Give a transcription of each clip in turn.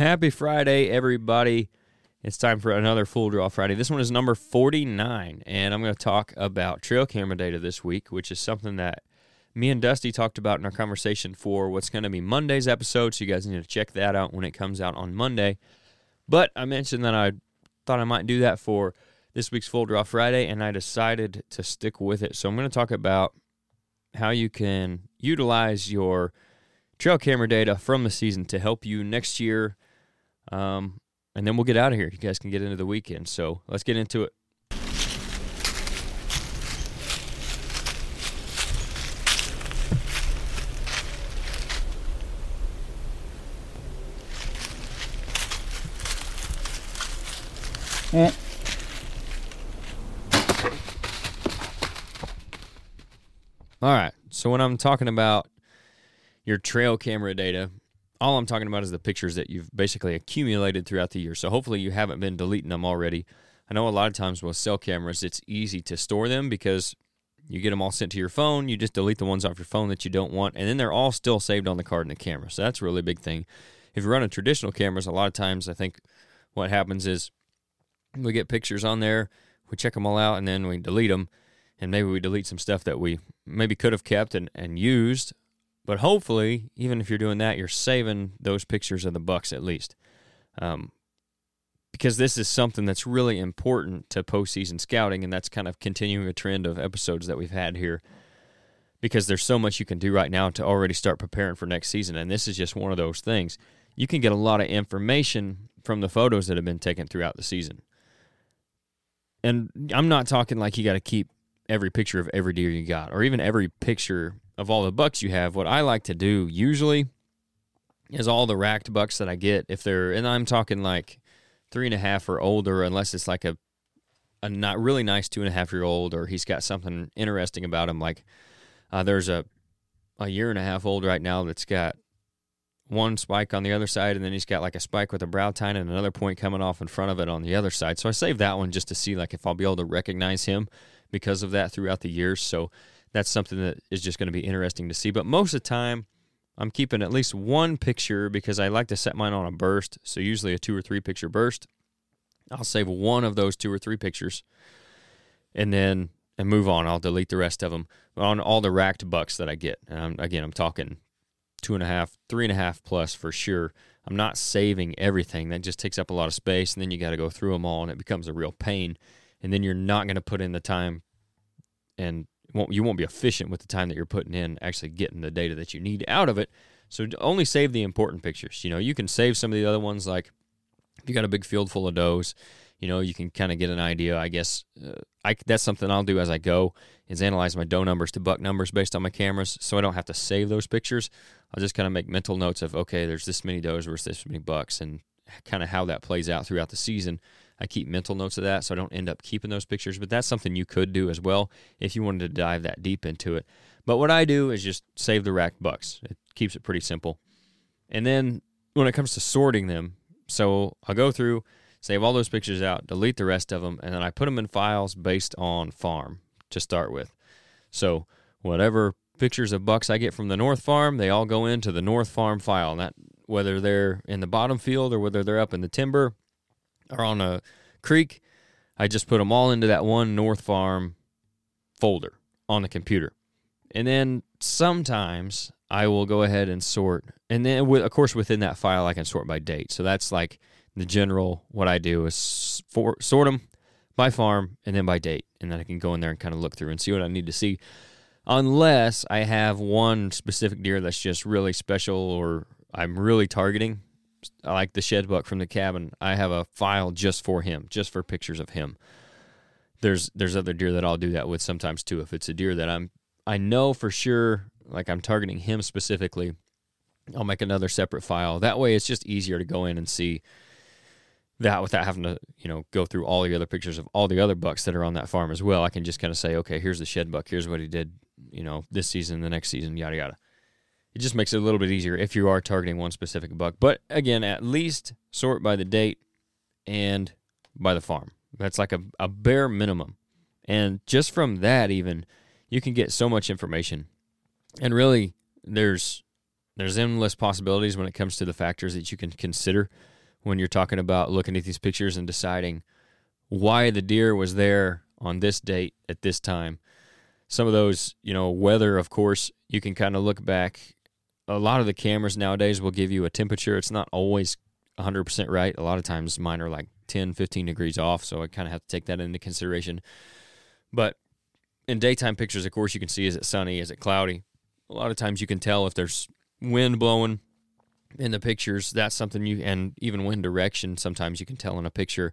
Happy Friday, everybody. It's time for another Full Draw Friday. This one is number 49, and I'm going to talk about trail camera data this week, which is something that me and Dusty talked about in our conversation for what's going to be Monday's episode. So you guys need to check that out when it comes out on Monday. But I mentioned that I thought I might do that for this week's Full Draw Friday, and I decided to stick with it. So I'm going to talk about how you can utilize your trail camera data from the season to help you next year. Um, and then we'll get out of here. You guys can get into the weekend. So let's get into it. All right. So when I'm talking about your trail camera data, all I'm talking about is the pictures that you've basically accumulated throughout the year. So hopefully you haven't been deleting them already. I know a lot of times with cell cameras, it's easy to store them because you get them all sent to your phone. You just delete the ones off your phone that you don't want, and then they're all still saved on the card in the camera. So that's a really big thing. If you're running traditional cameras, a lot of times I think what happens is we get pictures on there, we check them all out, and then we delete them. And maybe we delete some stuff that we maybe could have kept and, and used. But hopefully, even if you're doing that, you're saving those pictures of the bucks at least. Um, because this is something that's really important to postseason scouting, and that's kind of continuing a trend of episodes that we've had here. Because there's so much you can do right now to already start preparing for next season, and this is just one of those things. You can get a lot of information from the photos that have been taken throughout the season. And I'm not talking like you got to keep every picture of every deer you got, or even every picture of all the bucks you have. What I like to do usually is all the racked bucks that I get, if they're, and I'm talking like three and a half or older, unless it's like a a not really nice two and a half year old, or he's got something interesting about him. Like uh, there's a a year and a half old right now that's got one spike on the other side, and then he's got like a spike with a brow tine and another point coming off in front of it on the other side. So I saved that one just to see like if I'll be able to recognize him because of that throughout the years. So that's something that is just going to be interesting to see. But most of the time, I'm keeping at least one picture because I like to set mine on a burst. So usually a two or three picture burst. I'll save one of those two or three pictures, and then and move on. I'll delete the rest of them on all the racked bucks that I get. And I'm, again, I'm talking two and a half, three and a half plus for sure. I'm not saving everything. That just takes up a lot of space, and then you got to go through them all, and it becomes a real pain. And then you're not going to put in the time, and won't, you won't be efficient with the time that you're putting in actually getting the data that you need out of it. So only save the important pictures. You know, you can save some of the other ones, like if you got a big field full of does, you know, you can kind of get an idea. I guess uh, I, that's something I'll do as I go is analyze my doe numbers to buck numbers based on my cameras, so I don't have to save those pictures. I'll just kind of make mental notes of okay, there's this many does versus this many bucks, and kind of how that plays out throughout the season. I keep mental notes of that so I don't end up keeping those pictures, but that's something you could do as well if you wanted to dive that deep into it. But what I do is just save the rack bucks. It keeps it pretty simple. And then when it comes to sorting them, so I'll go through, save all those pictures out, delete the rest of them, and then I put them in files based on farm to start with. So whatever pictures of bucks I get from the North Farm, they all go into the North Farm file. And that whether they're in the bottom field or whether they're up in the timber or on a creek, I just put them all into that one North Farm folder on the computer. And then sometimes I will go ahead and sort. And then, with, of course, within that file, I can sort by date. So that's like the general, what I do is for, sort them by farm and then by date. And then I can go in there and kind of look through and see what I need to see. Unless I have one specific deer that's just really special or I'm really targeting. I like the shed buck from the cabin. I have a file just for him, just for pictures of him. There's there's other deer that I'll do that with sometimes too. If it's a deer that I'm I know for sure, like I'm targeting him specifically, I'll make another separate file. That way it's just easier to go in and see that without having to, you know, go through all the other pictures of all the other bucks that are on that farm as well. I can just kind of say, okay, here's the shed buck, here's what he did, you know, this season, the next season, yada yada. It just makes it a little bit easier if you are targeting one specific buck. But again, at least sort by the date and by the farm. That's like a, a bare minimum. And just from that, even, you can get so much information. And really, there's there's endless possibilities when it comes to the factors that you can consider when you're talking about looking at these pictures and deciding why the deer was there on this date at this time. Some of those, you know, weather, of course, you can kind of look back. A lot of the cameras nowadays will give you a temperature. It's not always 100% right. A lot of times mine are like 10, 15 degrees off, so I kind of have to take that into consideration. But in daytime pictures, of course, you can see is it sunny, is it cloudy. A lot of times you can tell if there's wind blowing in the pictures. That's something you, and even wind direction, sometimes you can tell in a picture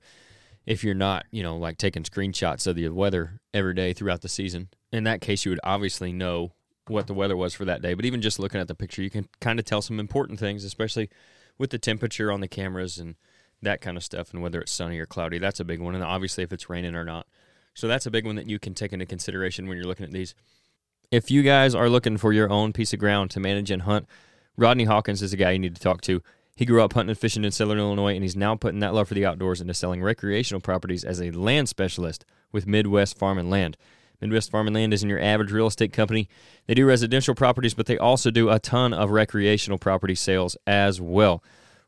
if you're not, you know, like taking screenshots of the weather every day throughout the season. In that case, you would obviously know what the weather was for that day. But even just looking at the picture, you can kind of tell some important things, especially with the temperature on the cameras and that kind of stuff, and whether it's sunny or cloudy. That's a big one. And obviously, if it's raining or not. So that's a big one that you can take into consideration when you're looking at these. If you guys are looking for your own piece of ground to manage and hunt, Rodney Hawkins is a guy you need to talk to. He grew up hunting and fishing in Southern Illinois, and he's now putting that love for the outdoors into selling recreational properties as a land specialist with Midwest Farm and Land. Midwest Farm and Land isn't your average real estate company. They do residential properties, but they also do a ton of recreational property sales as well.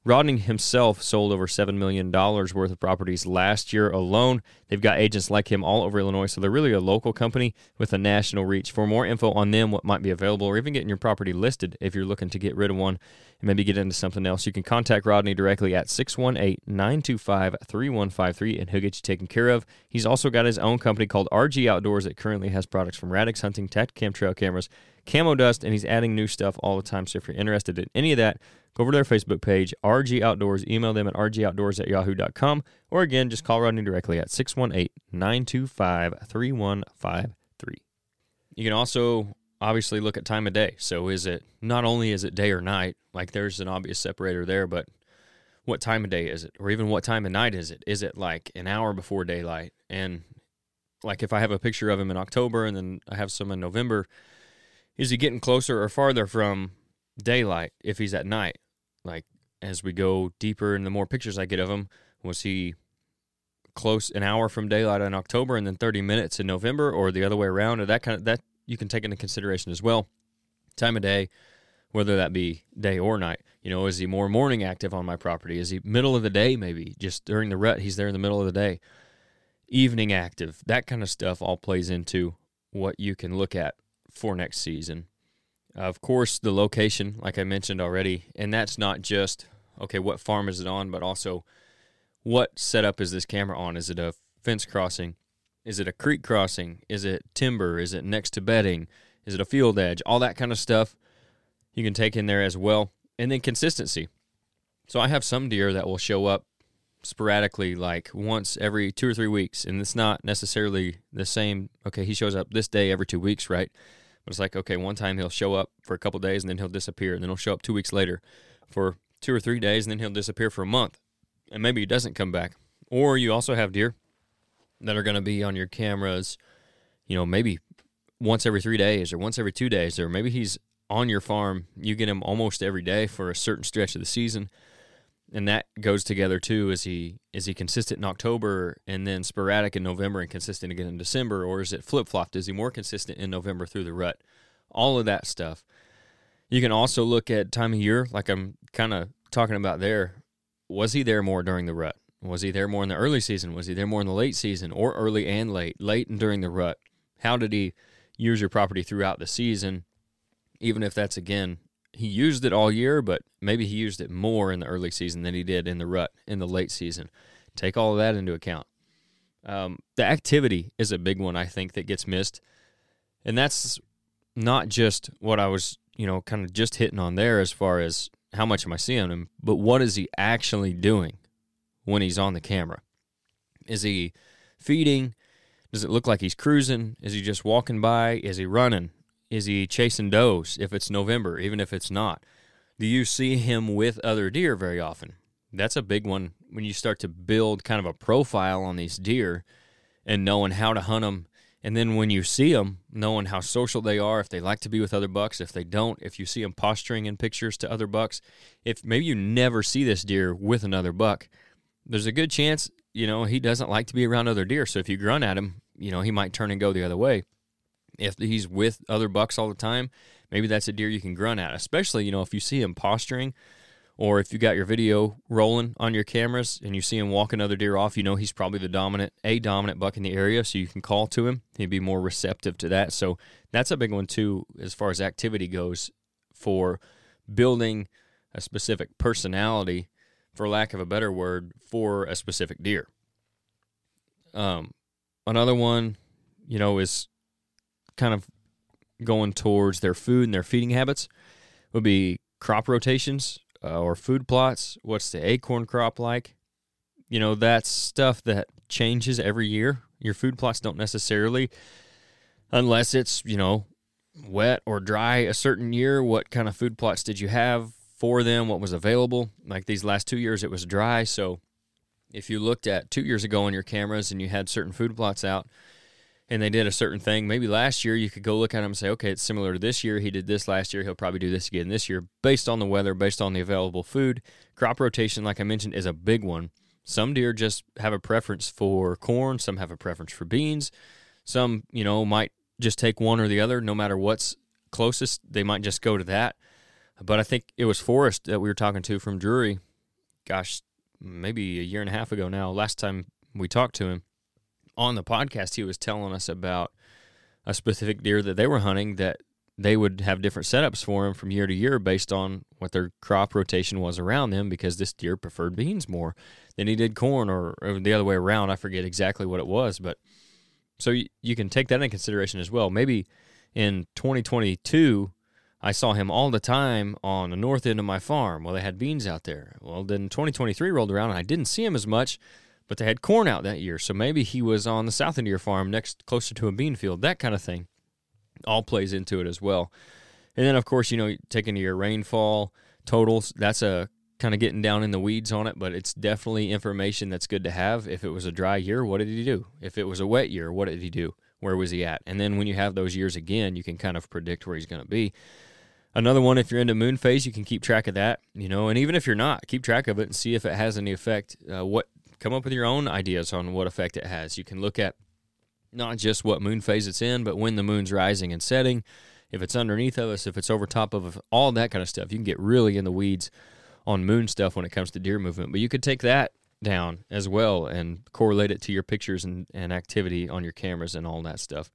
Rodney himself sold over $7 million worth of properties last year alone. They've got agents like him all over Illinois, so they're really a local company with a national reach. For more info on them, what might be available, or even getting your property listed if you're looking to get rid of one and maybe get into something else, you can contact Rodney directly at 618 925 3153 and he'll get you taken care of. He's also got his own company called RG Outdoors that currently has products from Radix Hunting, Tactacam trail cameras, Camo Dust, and he's adding new stuff all the time. So if you're interested in any of that, go over to their Facebook page, RG Outdoors. Email them at rgoutdoors at yahoo.com. Or again, just call Rodney directly at 618 925 3153. You can also obviously look at time of day. So is it not only is it day or night, like there's an obvious separator there, but what time of day is it? Or even what time of night is it? Is it like an hour before daylight? And like if I have a picture of him in October and then I have some in November, is he getting closer or farther from daylight if he's at night? Like as we go deeper and the more pictures I get of him, was he close an hour from daylight in October and then 30 minutes in November or the other way around or that kind of that you can take into consideration as well. Time of day, whether that be day or night. You know, is he more morning active on my property? Is he middle of the day maybe? Just during the rut, he's there in the middle of the day. Evening active, that kind of stuff all plays into what you can look at for next season. Uh, of course, the location, like I mentioned already, and that's not just okay, what farm is it on, but also what setup is this camera on? Is it a fence crossing? Is it a creek crossing? Is it timber? Is it next to bedding? Is it a field edge? All that kind of stuff you can take in there as well. And then consistency. So I have some deer that will show up sporadically, like once every two or three weeks. And it's not necessarily the same. Okay, he shows up this day every two weeks, right? But it's like, okay, one time he'll show up for a couple days and then he'll disappear. And then he'll show up two weeks later for two or three days and then he'll disappear for a month. And maybe he doesn't come back. Or you also have deer that are going to be on your cameras, you know, maybe once every three days or once every two days, or maybe he's on your farm. You get him almost every day for a certain stretch of the season, and that goes together too. Is he is he consistent in October and then sporadic in November and consistent again in December, or is it flip flopped? Is he more consistent in November through the rut? All of that stuff. You can also look at time of year, like I'm kind of talking about there. Was he there more during the rut? Was he there more in the early season? Was he there more in the late season or early and late, late and during the rut? How did he use your property throughout the season? Even if that's again, he used it all year, but maybe he used it more in the early season than he did in the rut in the late season. Take all of that into account. Um, the activity is a big one, I think, that gets missed. And that's not just what I was, you know, kind of just hitting on there as far as how much am I seeing him, but what is he actually doing? when he's on the camera? Is he feeding? Does it look like he's cruising? Is he just walking by? Is he running? Is he chasing does if it's November, even if it's not? Do you see him with other deer very often? That's a big one when you start to build kind of a profile on these deer and knowing how to hunt them. And then when you see them, knowing how social they are, if they like to be with other bucks, if they don't, if you see them posturing in pictures to other bucks, if maybe you never see this deer with another buck, there's a good chance, you know, he doesn't like to be around other deer. So if you grunt at him, you know, he might turn and go the other way. If he's with other bucks all the time, maybe that's a deer you can grunt at, especially, you know, if you see him posturing or if you got your video rolling on your cameras and you see him walk another deer off, you know he's probably the dominant, a dominant buck in the area, so you can call to him. He'd be more receptive to that. So that's a big one too, as far as activity goes, for building a specific personality, for lack of a better word, for a specific deer. Um, another one, you know, is kind of going towards their food and their feeding habits would be crop rotations uh, or food plots. What's the acorn crop like? You know, that's stuff that changes every year. Your food plots don't necessarily, unless it's, you know, wet or dry a certain year. What kind of food plots did you have for them? What was available? Like these last two years, it was dry. So if you looked at two years ago on your cameras and you had certain food plots out, and they did a certain thing. Maybe last year you could go look at them and say, okay, it's similar to this year. He did this last year. He'll probably do this again this year based on the weather, based on the available food. Crop rotation, like I mentioned, is a big one. Some deer just have a preference for corn, some have a preference for beans. Some, you know, might just take one or the other, no matter what's closest. They might just go to that. But I think it was Forrest that we were talking to from Drury. Gosh, maybe a year and a half ago now. Last time we talked to him, on the podcast, he was telling us about a specific deer that they were hunting that they would have different setups for him from year to year based on what their crop rotation was around them because this deer preferred beans more than he did corn or, or the other way around. I forget exactly what it was, but so you, you can take that into consideration as well. Maybe in 2022, I saw him all the time on the north end of my farm. Well, they had beans out there. Well, then 2023 rolled around and I didn't see him as much but they had corn out that year. So maybe he was on the south end of your farm next closer to a bean field, that kind of thing. All plays into it as well. And then, of course, you know, taking your rainfall totals, that's a kind of getting down in the weeds on it, but it's definitely information that's good to have. If it was a dry year, what did he do? If it was a wet year, what did he do? Where was he at? And then when you have those years again, you can kind of predict where he's going to be. Another one, if you're into moon phase, you can keep track of that, you know, and even if you're not, keep track of it and see if it has any effect. Uh, what come up with your own ideas on what effect it has. You can look at not just what moon phase it's in, but when the moon's rising and setting, if it's underneath of us, if it's over top of all that kind of stuff. You can get really in the weeds on moon stuff when it comes to deer movement, but you could take that down as well and correlate it to your pictures and, and activity on your cameras and all that stuff.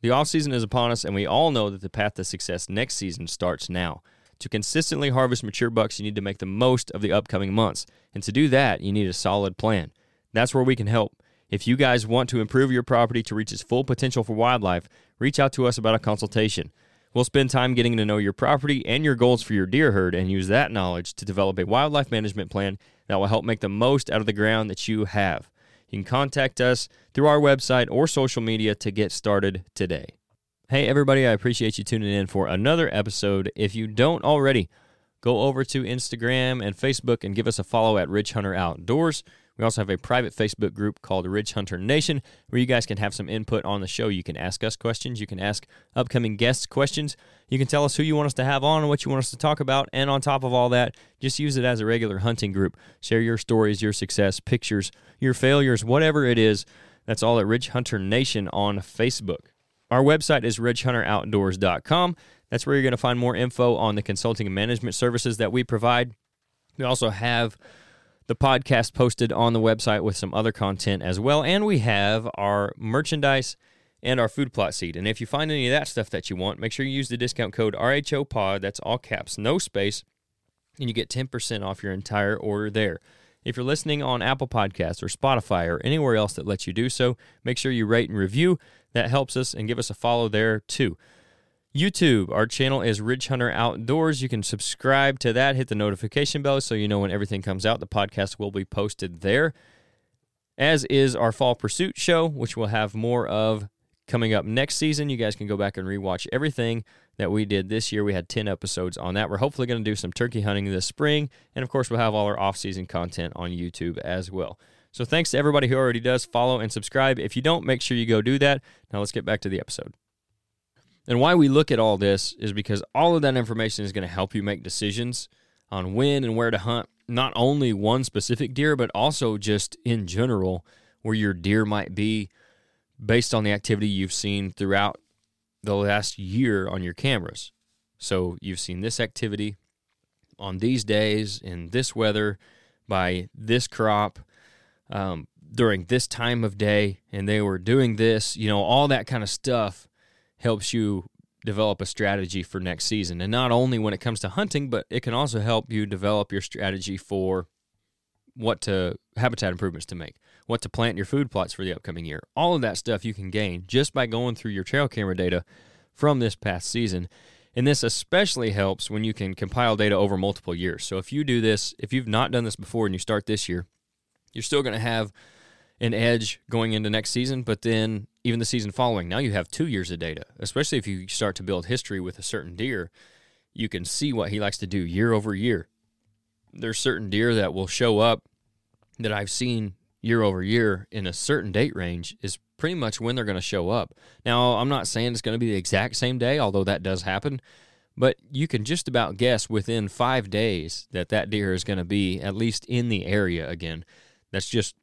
The off season is upon us, and we all know that the path to success next season starts now. To consistently harvest mature bucks, you need to make the most of the upcoming months. And to do that, you need a solid plan. That's where we can help. If you guys want to improve your property to reach its full potential for wildlife, reach out to us about a consultation. We'll spend time getting to know your property and your goals for your deer herd and use that knowledge to develop a wildlife management plan that will help make the most out of the ground that you have. You can contact us through our website or social media to get started today. Hey, everybody, I appreciate you tuning in for another episode. If you don't already, go over to Instagram and Facebook and give us a follow at Ridge Hunter Outdoors. We also have a private Facebook group called Ridge Hunter Nation where you guys can have some input on the show. You can ask us questions, you can ask upcoming guests questions, you can tell us who you want us to have on and what you want us to talk about. And on top of all that, just use it as a regular hunting group. Share your stories, your success, pictures, your failures, whatever it is. That's all at Ridge Hunter Nation on Facebook. Our website is ridgehunteroutdoors.com. That's where you're going to find more info on the consulting and management services that we provide. We also have the podcast posted on the website with some other content as well. And we have our merchandise and our food plot seed. And if you find any of that stuff that you want, make sure you use the discount code RHOPOD. That's all caps, no space. And you get 10% off your entire order there. If you're listening on Apple Podcasts or Spotify or anywhere else that lets you do so, make sure you rate and review. That helps us and give us a follow there too. YouTube, our channel is Ridge Hunter Outdoors. You can subscribe to that, hit the notification bell so you know when everything comes out. The podcast will be posted there, as is our Fall Pursuit show, which we'll have more of coming up next season. You guys can go back and rewatch everything that we did this year. We had 10 episodes on that. We're hopefully going to do some turkey hunting this spring. And of course, we'll have all our off season content on YouTube as well. So thanks to everybody who already does follow and subscribe. If you don't, make sure you go do that. Now let's get back to the episode. And why we look at all this is because all of that information is going to help you make decisions on when and where to hunt not only one specific deer, but also just in general where your deer might be based on the activity you've seen throughout the last year on your cameras. So you've seen this activity on these days in this weather by this crop um, during this time of day, and they were doing this. You know, all that kind of stuff helps you develop a strategy for next season. And not only when it comes to hunting, but it can also help you develop your strategy for what to habitat improvements to make, what to plant your food plots for the upcoming year. All of that stuff you can gain just by going through your trail camera data from this past season. And this especially helps when you can compile data over multiple years. So if you do this, if you've not done this before and you start this year, you're still going to have an edge going into next season, but then even the season following, now you have two years of data, especially if you start to build history with a certain deer. You can see what he likes to do year over year. There's certain deer that will show up that I've seen year over year in a certain date range is pretty much when they're going to show up. Now, I'm not saying it's going to be the exact same day, although that does happen, but you can just about guess within five days that that deer is going to be at least in the area again. That's just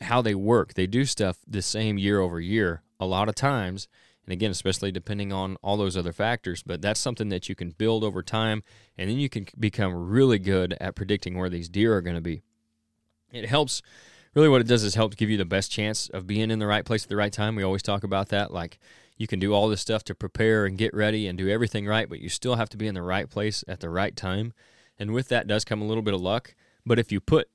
how they work. They do stuff the same year over year a lot of times. And again, especially depending on all those other factors, but that's something that you can build over time. And then you can become really good at predicting where these deer are going to be. It helps, really, what it does is help give you the best chance of being in the right place at the right time. We always talk about that. Like, you can do all this stuff to prepare and get ready and do everything right, but you still have to be in the right place at the right time. And with that does come a little bit of luck. But if you put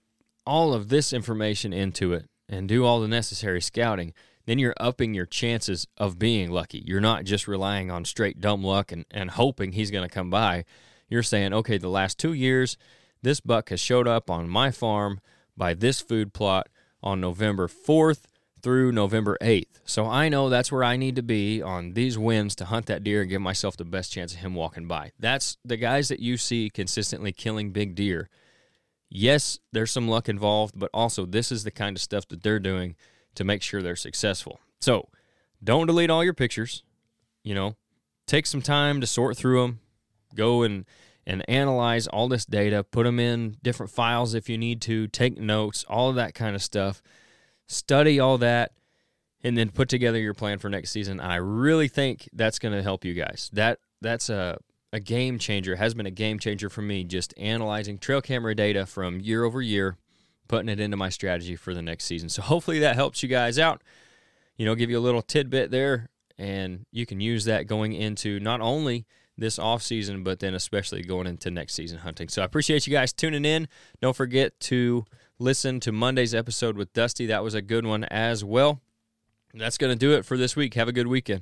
all of this information into it and do all the necessary scouting, then you're upping your chances of being lucky. You're not just relying on straight dumb luck and, and hoping he's going to come by. You're saying, okay, the last two years, this buck has showed up on my farm by this food plot on November 4th through November 8th. So I know that's where I need to be on these winds to hunt that deer and give myself the best chance of him walking by. That's the guys that you see consistently killing big deer yes, there's some luck involved, but also this is the kind of stuff that they're doing to make sure they're successful. So don't delete all your pictures. You know, take some time to sort through them. Go and and analyze all this data. Put them in different files if you need to. Take notes, all of that kind of stuff. Study all that, and then put together your plan for next season. I really think that's going to help you guys. That that's a a game changer, has been a game changer for me, just analyzing trail camera data from year over year, putting it into my strategy for the next season. So hopefully that helps you guys out. You know, give you a little tidbit there, and you can use that going into not only this off season, but then especially going into next season hunting. So I appreciate you guys tuning in. Don't forget to listen to Monday's episode with Dusty. That was a good one as well. That's going to do it for this week. Have a good weekend.